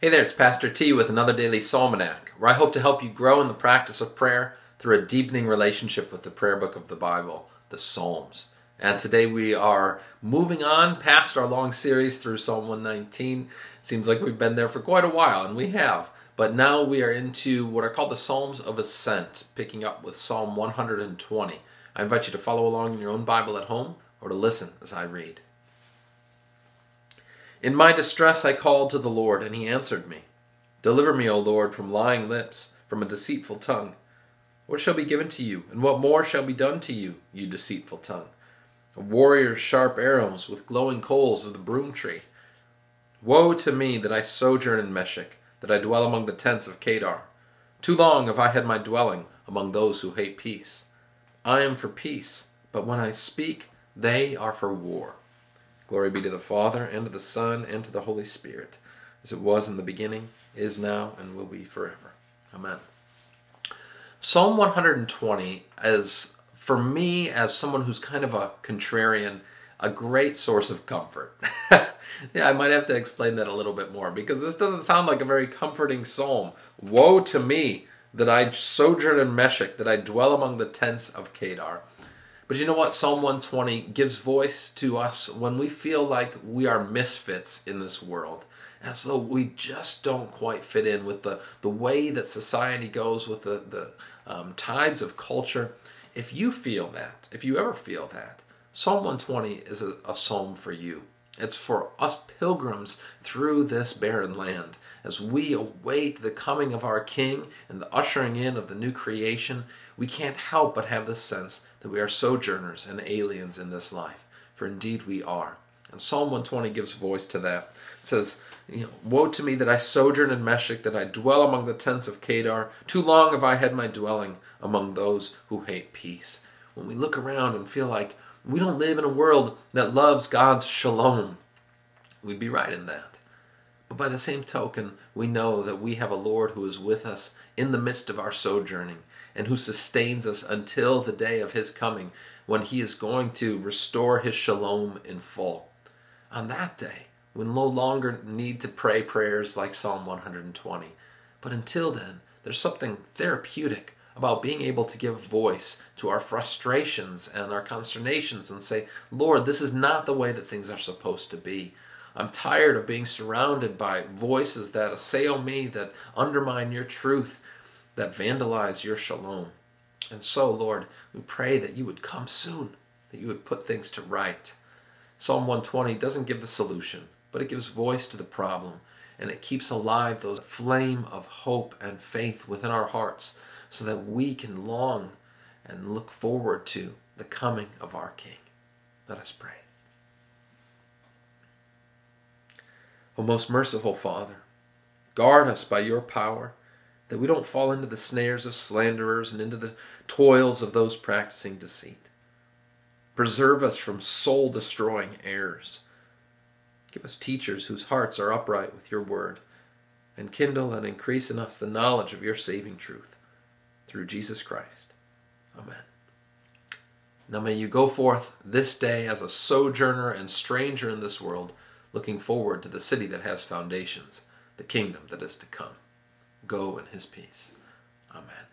Hey there, it's Pastor T with another daily Psalmanac, where I hope to help you grow in the practice of prayer through a deepening relationship with the prayer book of the Bible, the Psalms. And today we are moving on past our long series through Psalm 119. Seems like we've been there for quite a while, and we have. But now we are into what are called the Psalms of Ascent, picking up with Psalm 120. I invite you to follow along in your own Bible at home or to listen as I read. In my distress I called to the Lord, and he answered me. Deliver me, O Lord, from lying lips, from a deceitful tongue. What shall be given to you, and what more shall be done to you, you deceitful tongue? A warrior's sharp arrows with glowing coals of the broom tree. Woe to me that I sojourn in Meshech, that I dwell among the tents of Kedar. Too long have I had my dwelling among those who hate peace. I am for peace, but when I speak, they are for war. Glory be to the Father, and to the Son, and to the Holy Spirit, as it was in the beginning, is now, and will be forever. Amen. Psalm 120 is, for me, as someone who's kind of a contrarian, a great source of comfort. yeah, I might have to explain that a little bit more because this doesn't sound like a very comforting psalm. Woe to me that I sojourn in Meshech, that I dwell among the tents of Kedar. But you know what? Psalm 120 gives voice to us when we feel like we are misfits in this world. As though we just don't quite fit in with the, the way that society goes, with the, the um, tides of culture. If you feel that, if you ever feel that, Psalm 120 is a, a psalm for you. It's for us pilgrims through this barren land as we await the coming of our King and the ushering in of the new creation. We can't help but have this sense that we are sojourners and aliens in this life, for indeed we are. And Psalm 120 gives voice to that. It says, you know, Woe to me that I sojourn in Meshech, that I dwell among the tents of Kedar. Too long have I had my dwelling among those who hate peace. When we look around and feel like we don't live in a world that loves God's shalom. We'd be right in that. But by the same token, we know that we have a Lord who is with us in the midst of our sojourning and who sustains us until the day of his coming when he is going to restore his shalom in full. On that day, we no longer need to pray prayers like Psalm 120. But until then, there's something therapeutic about being able to give voice to our frustrations and our consternations and say, Lord, this is not the way that things are supposed to be. I'm tired of being surrounded by voices that assail me, that undermine your truth, that vandalize your shalom. And so, Lord, we pray that you would come soon, that you would put things to right. Psalm 120 doesn't give the solution, but it gives voice to the problem, and it keeps alive those flame of hope and faith within our hearts so that we can long and look forward to the coming of our King. Let us pray. O most merciful Father, guard us by your power that we don't fall into the snares of slanderers and into the toils of those practicing deceit. Preserve us from soul destroying errors. Give us teachers whose hearts are upright with your word, and kindle and increase in us the knowledge of your saving truth through Jesus Christ. Amen. Now may you go forth this day as a sojourner and stranger in this world, looking forward to the city that has foundations, the kingdom that is to come. Go in his peace. Amen.